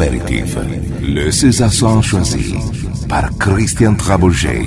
Le César choisi par Christian Trabouget.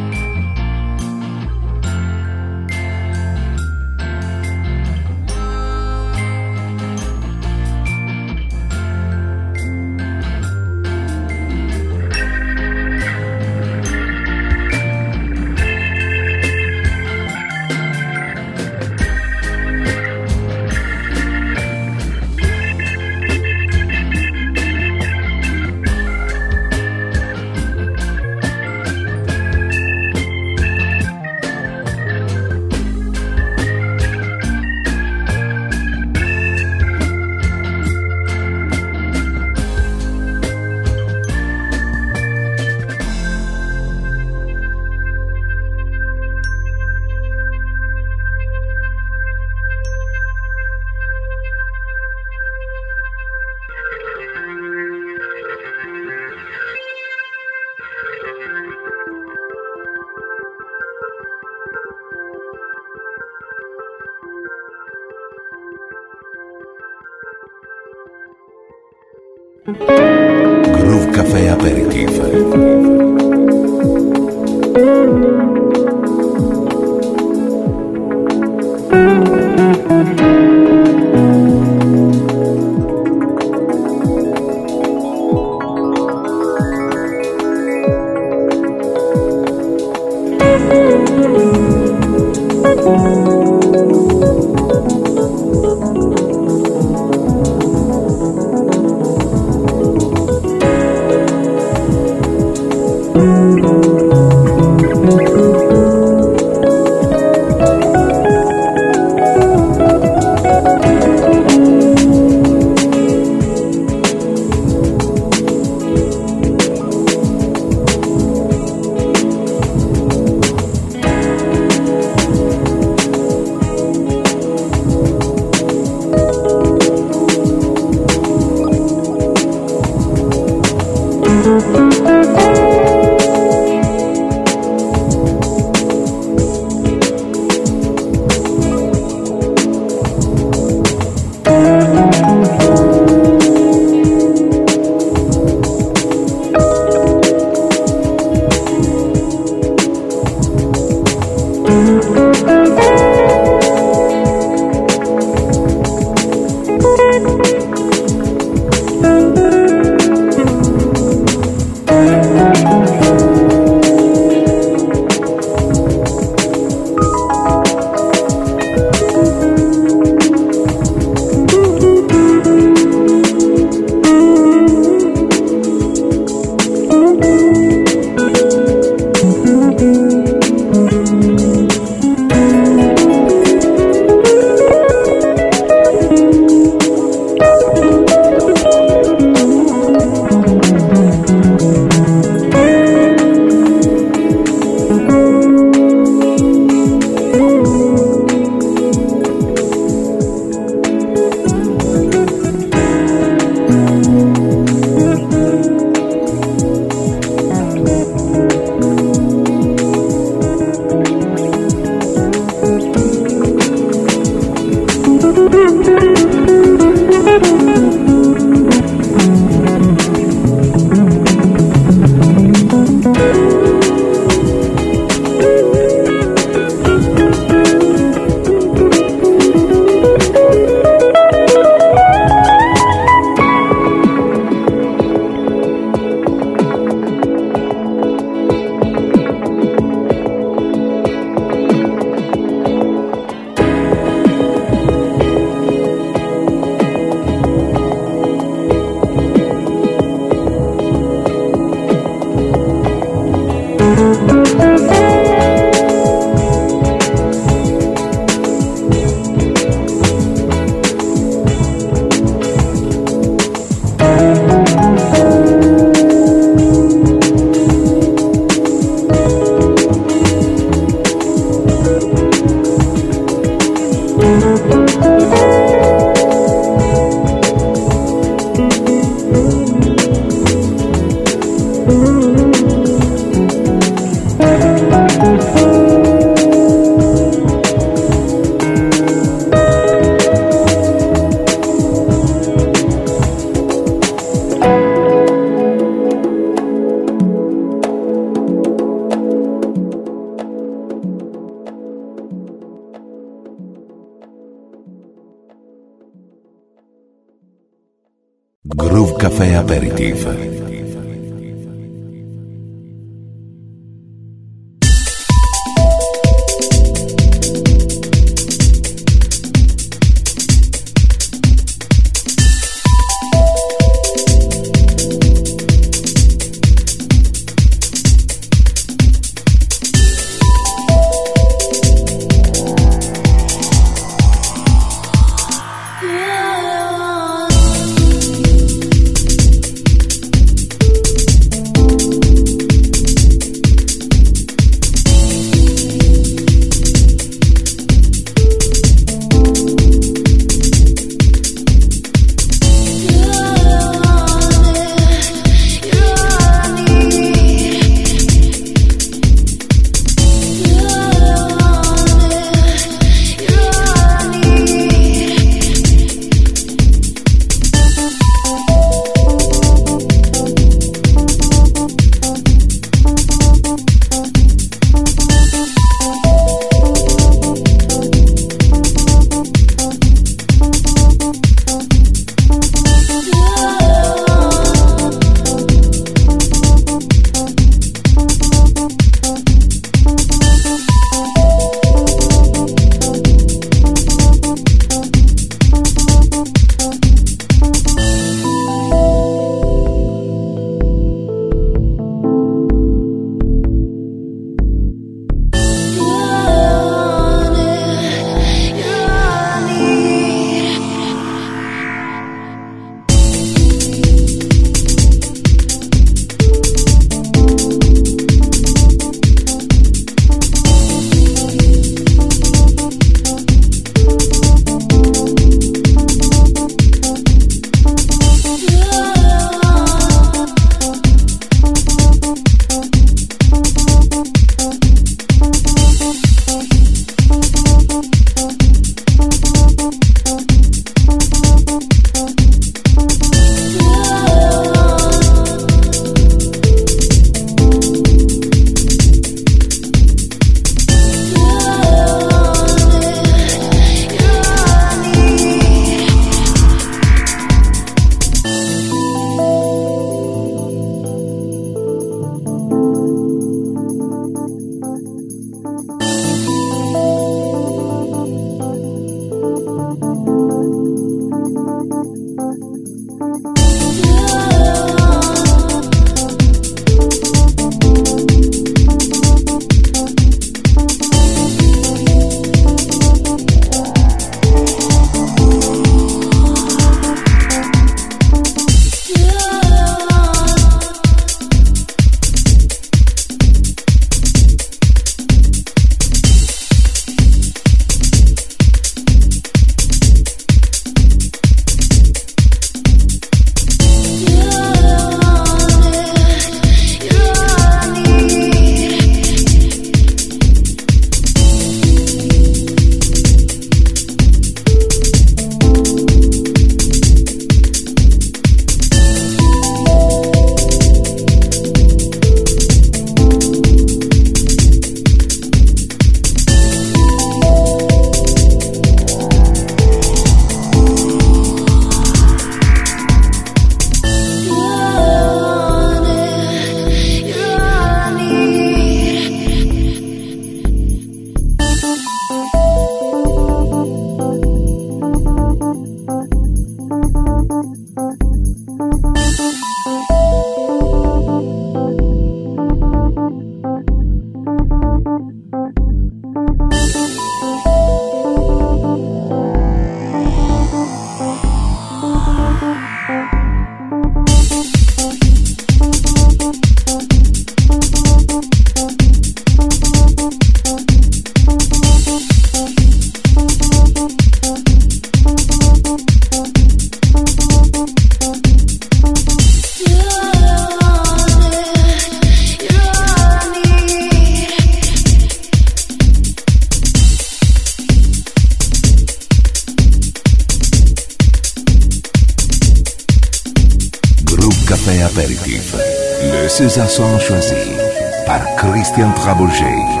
chansons choisies par Christian Traboger.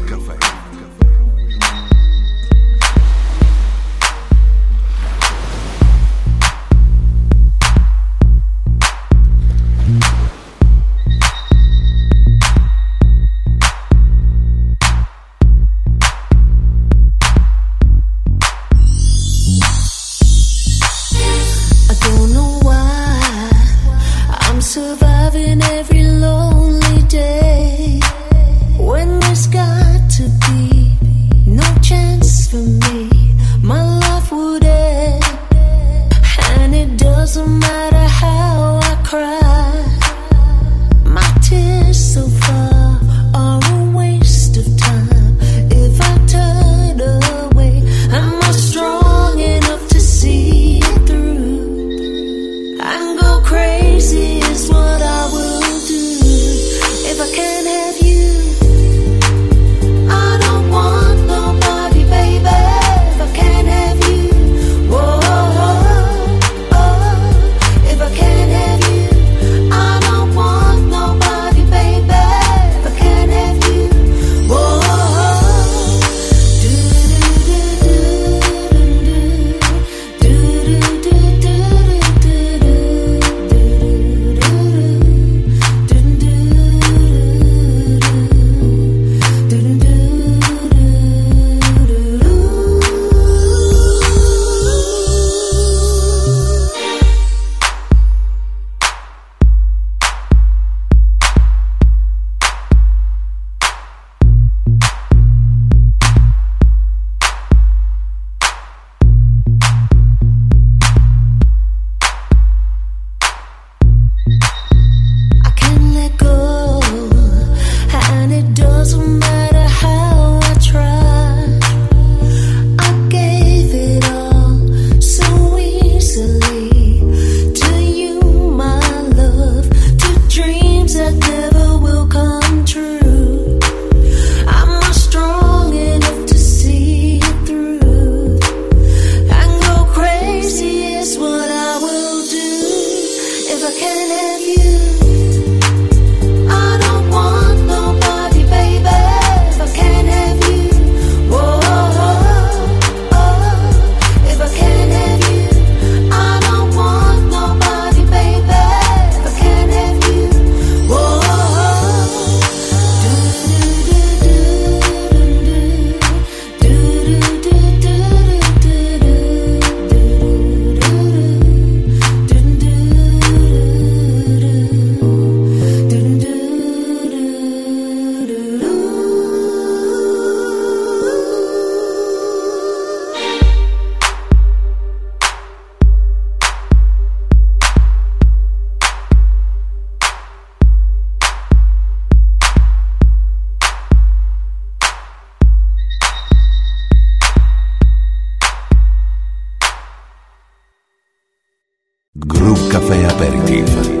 Caffè Aperitif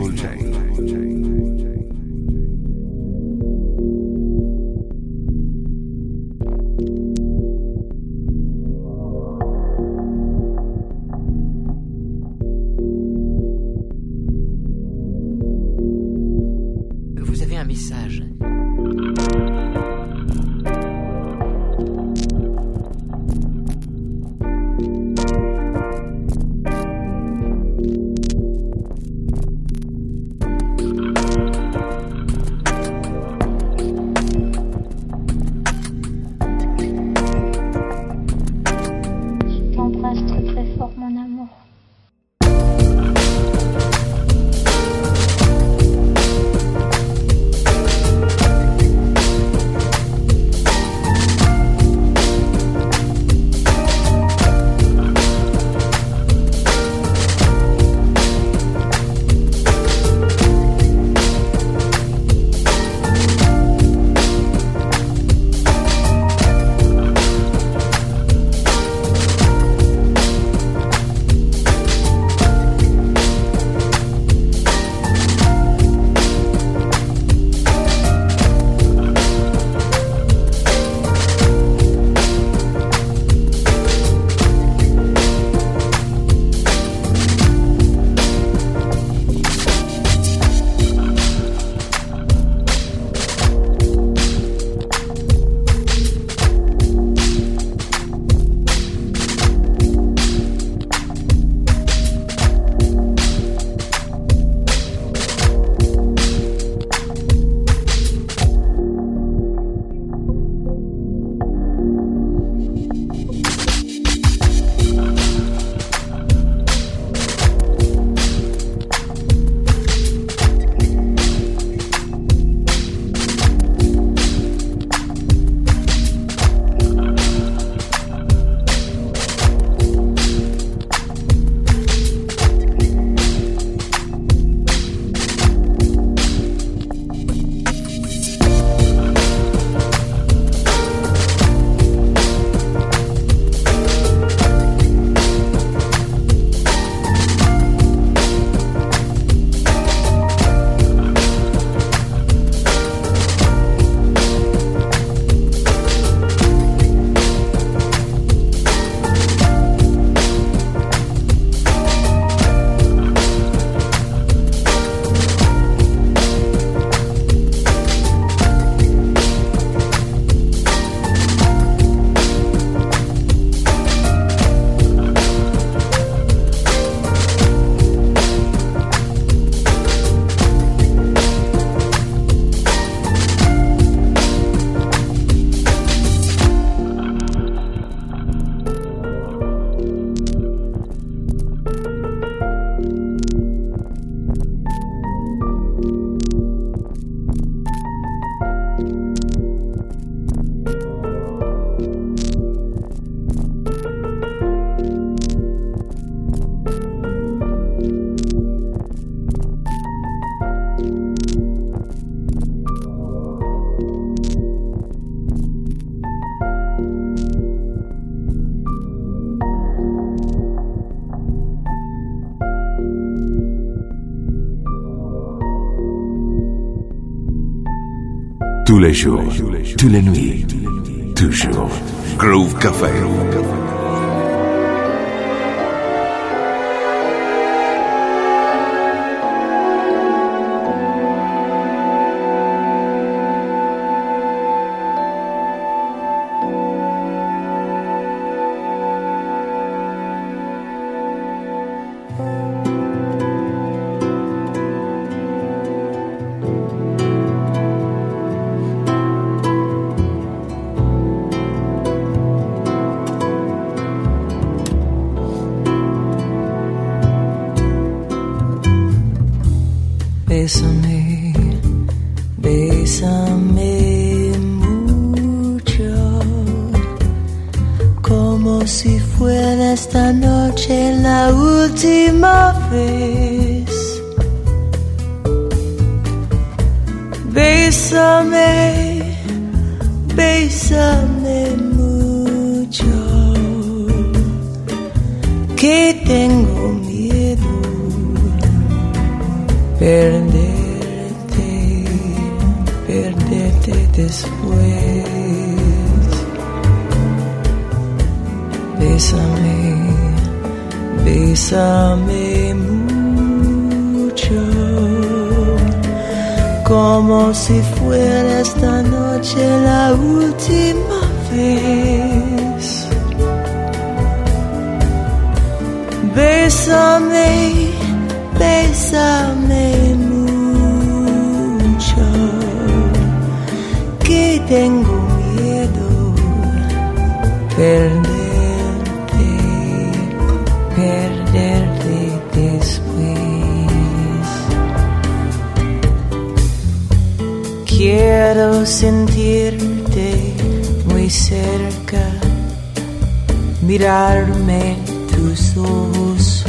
mirarme tus ojos,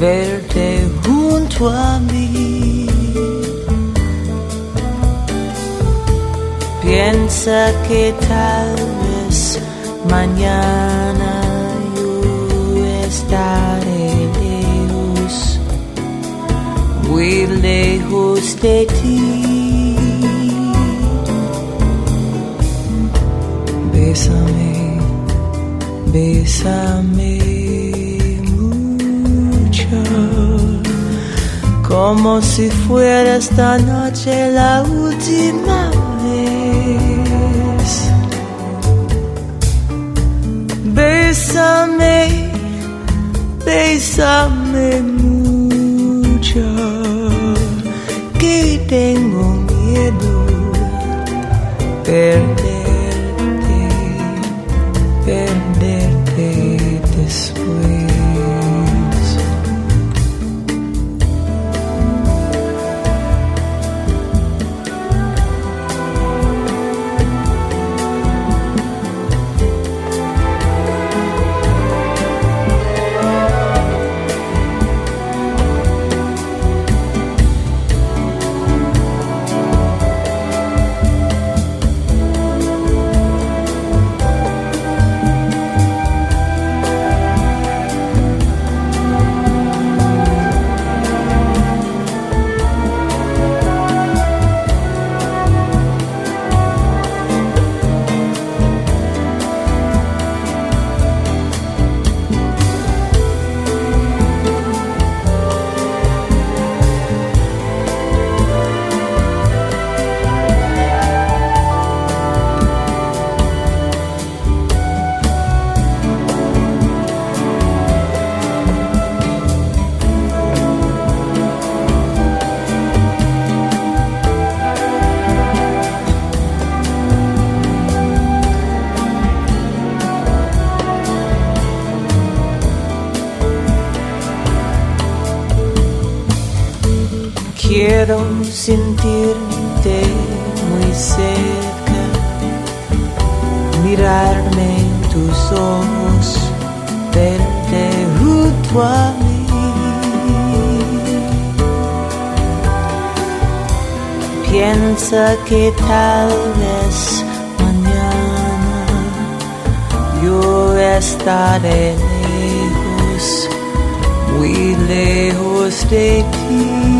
verte junto a mí. Piensa que tal vez mañana yo estaré lejos, muy lejos de ti. Bésame Bésame mucho, como si fuera esta noche la última vez. Bésame, bésame mucho, que tengo miedo. Que tal vez mañana yo estaré lejos, muy lejos de ti.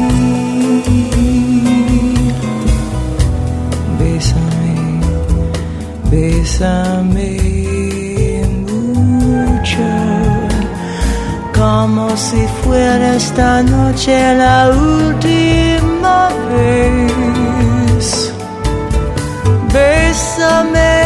bésame mucho, como si fuera esta noche la última vez. Bésame,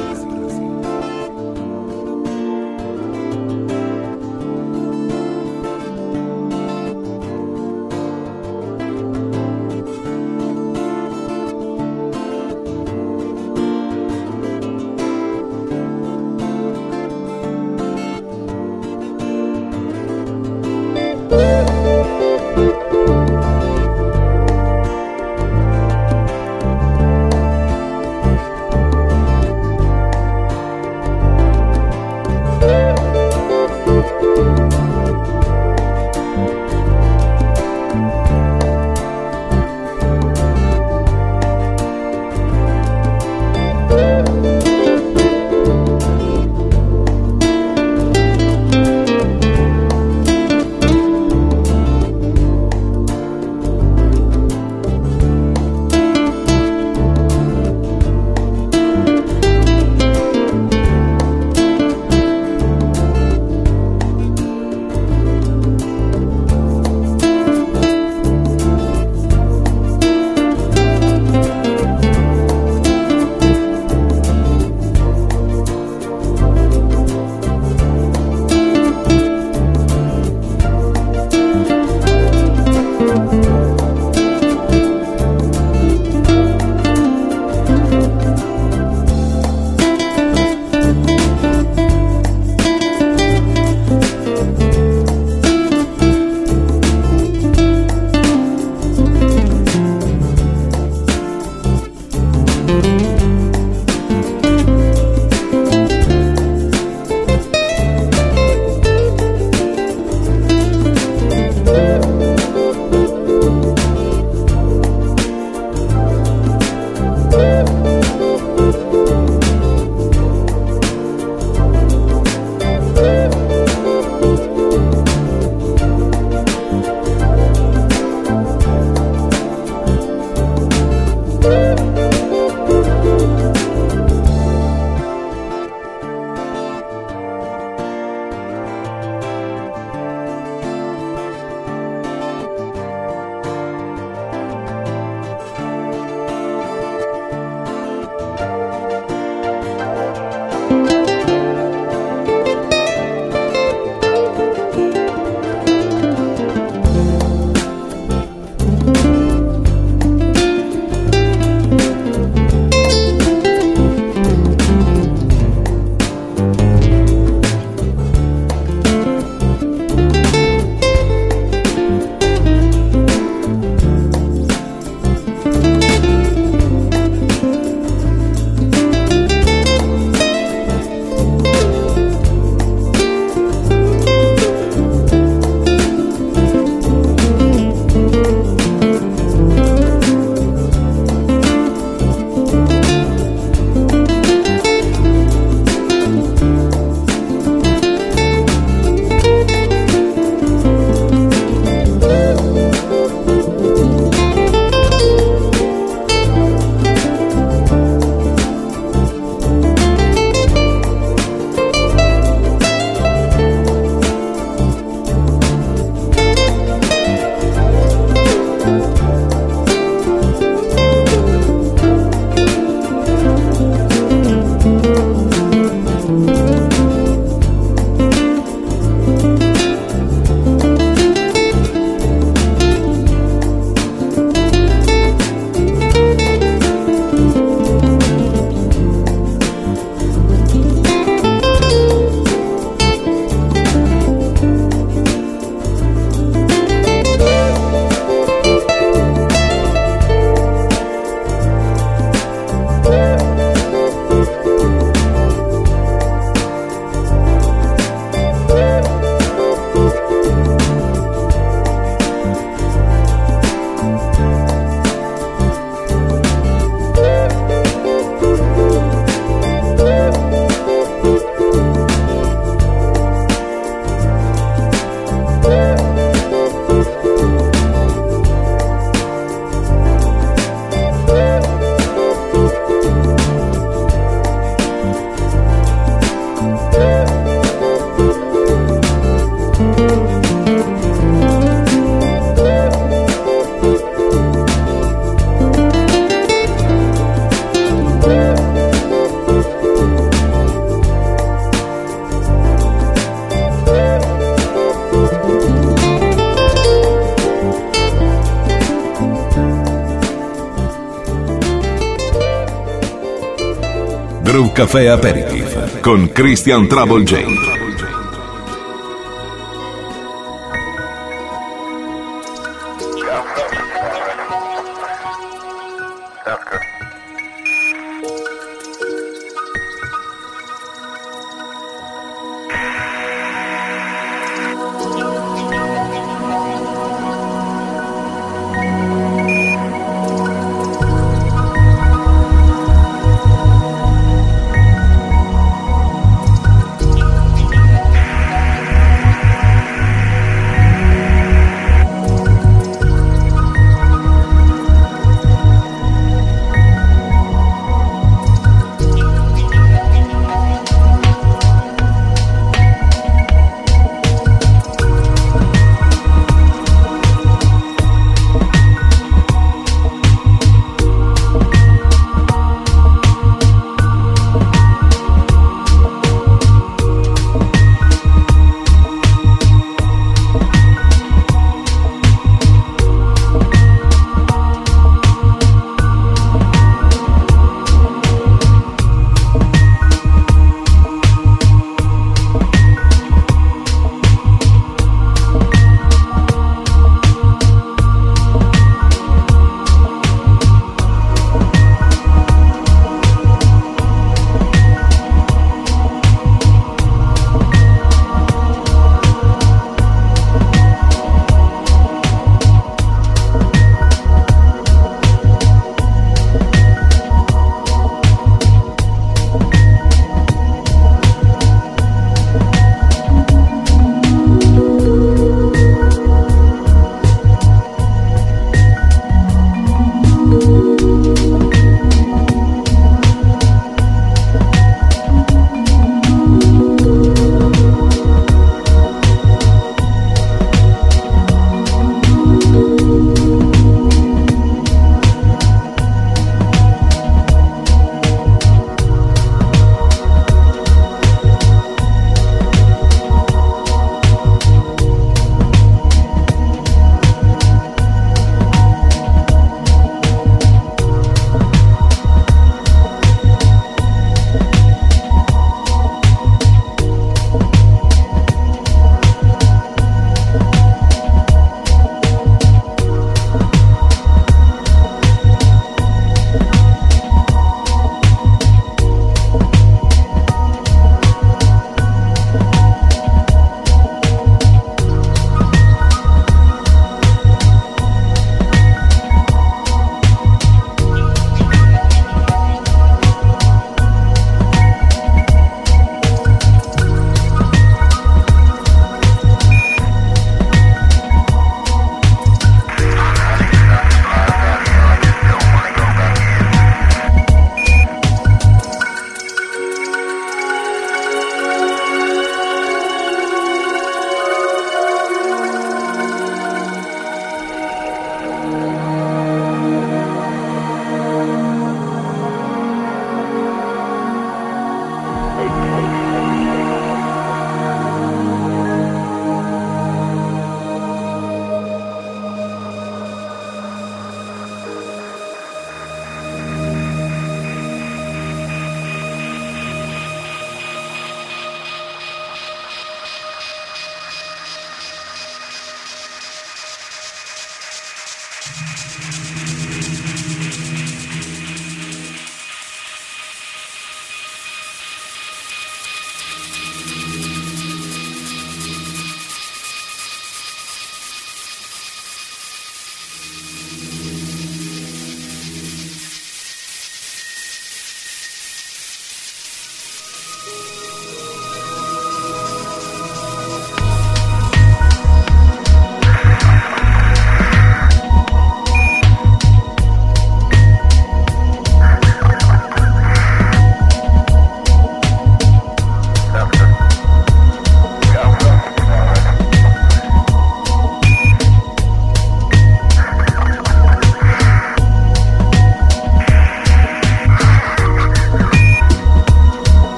Café Aperitif con Christian Trouble J.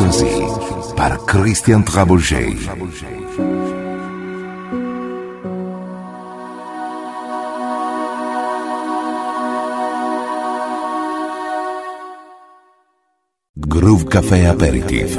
choisi par Christian Trabolger. Groove Café Apéritif.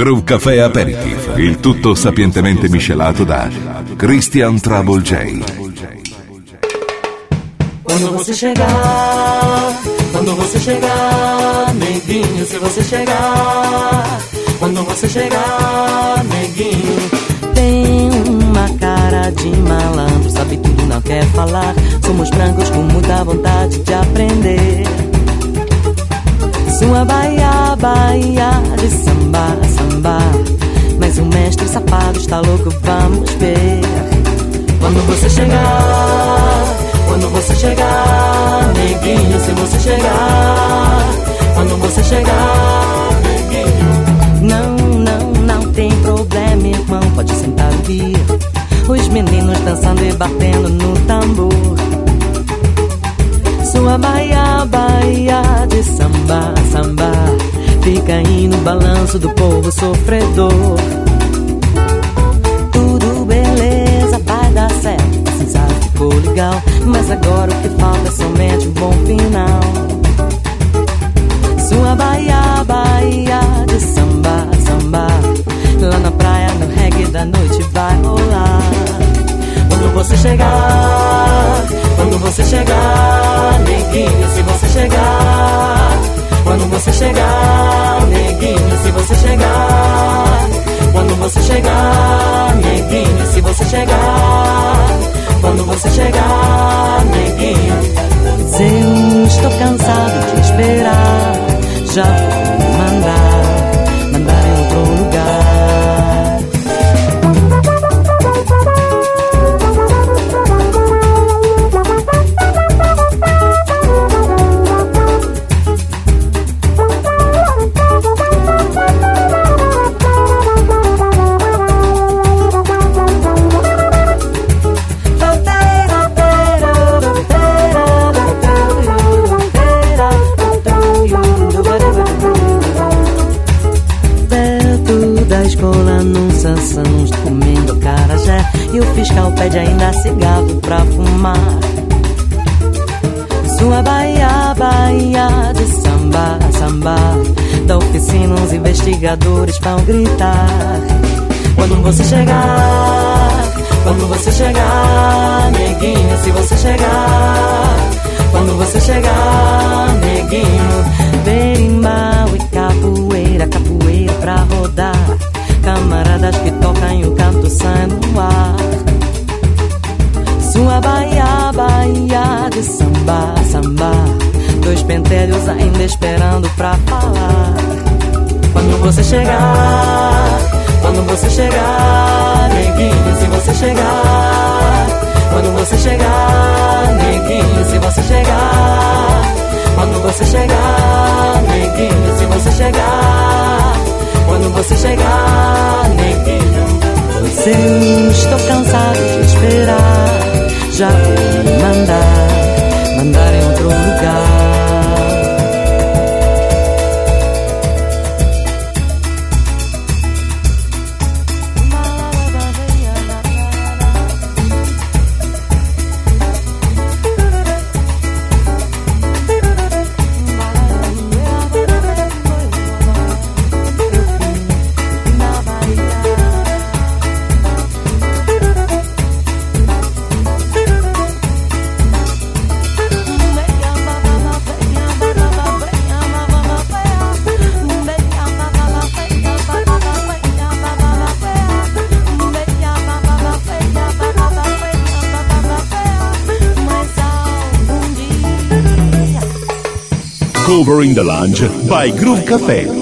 Groove Café Aperitif, il tutto sapientemente miscelato da Christian Trouble J. Quando você chegar, quando você chegar, neguinho, se você chegar, quando você chegar, neguinho, tem uma cara de malandro, sabe tudo, não quer falar. Somos brancos com muita vontade de aprender. Sua Bahia, Bahia de samba, samba. Mas o mestre safado está louco, vamos ver. Quando você chegar, quando você chegar, neguinho, se você chegar, quando você chegar, neguinho. Não, não, não tem problema, irmão, pode sentar aqui. Os meninos dançando e batendo no tambor sua Bahia, Bahia de samba, samba. Fica aí no balanço do povo sofredor. Tudo beleza, vai dar certo. Sabe, ficou legal. Mas agora o que falta é somente um bom final. Sua Bahia, Bahia de samba, samba. Lá na praia, no reggae da noite vai rolar. Quando você chegar, quando você chegar, neguinho, se você chegar. Quando você chegar, neguinho, se você chegar. Quando você chegar, neguinho, se você chegar. Quando você chegar, neguinho. Eu estou cansado de esperar. Já vou mandar, investigadores vão gritar. Quando você chegar, quando você chegar, neguinho, se você chegar, quando você chegar, neguinho, berimbau e capoeira, capoeira pra rodar. Camaradas que tocam e o canto sai no ar. Sua Bahia, Bahia de samba, samba. Dois pentelhos ainda esperando pra falar. Quando você chegar, quando você chegar, neguinho, se você chegar. Quando você chegar, neguinho, se você chegar. Quando você chegar, neguinho, se você chegar. Quando você chegar, neguinho. Você estou cansado de esperar. Já vou me Covering the Lounge by Groove Café.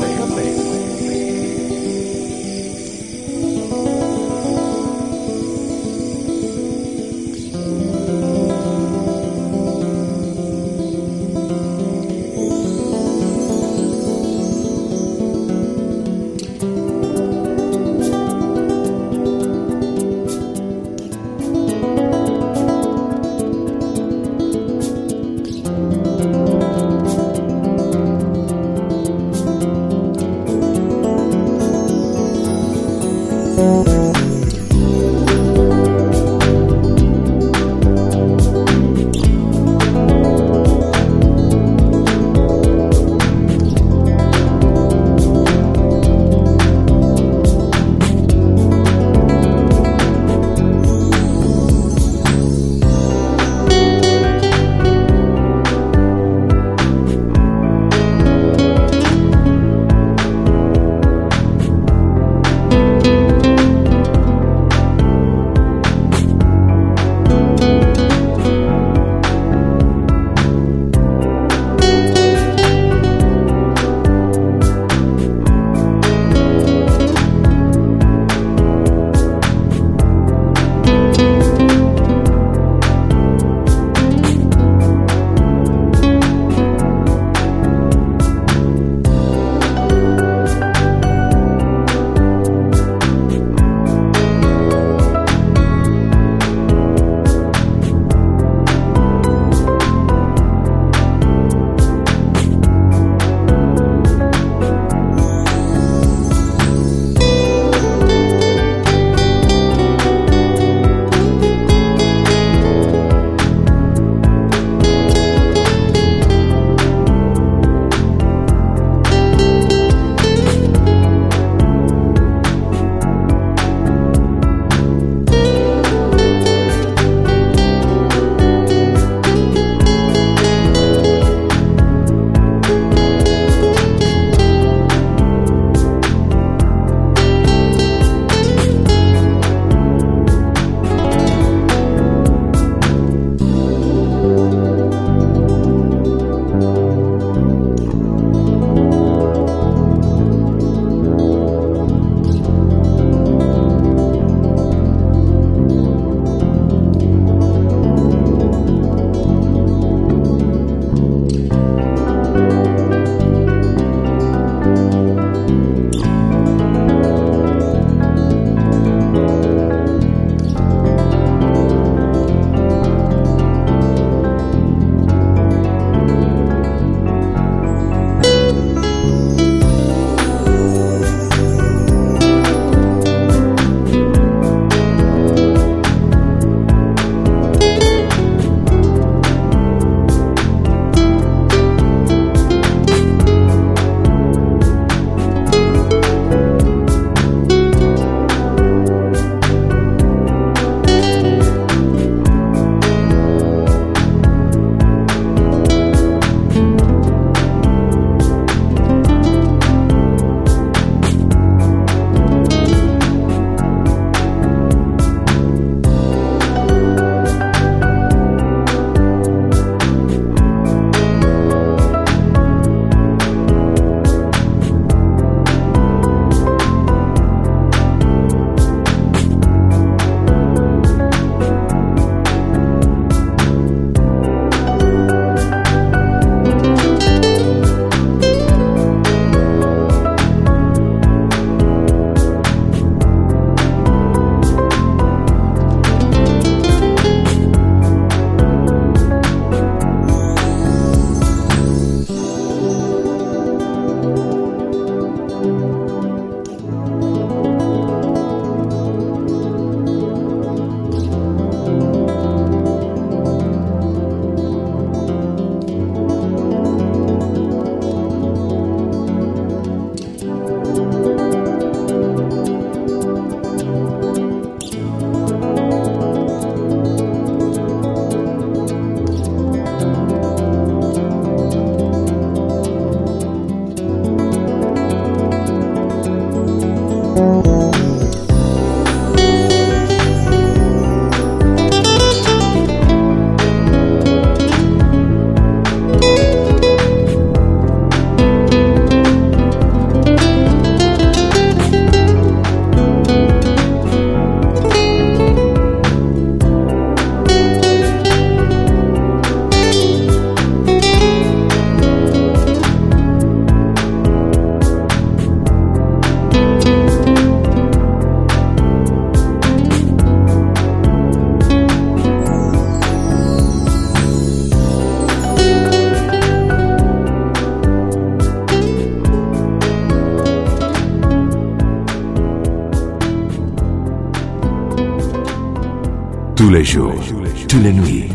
Tous les jours, tous les nuits,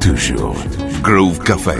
toujours. Groove Café.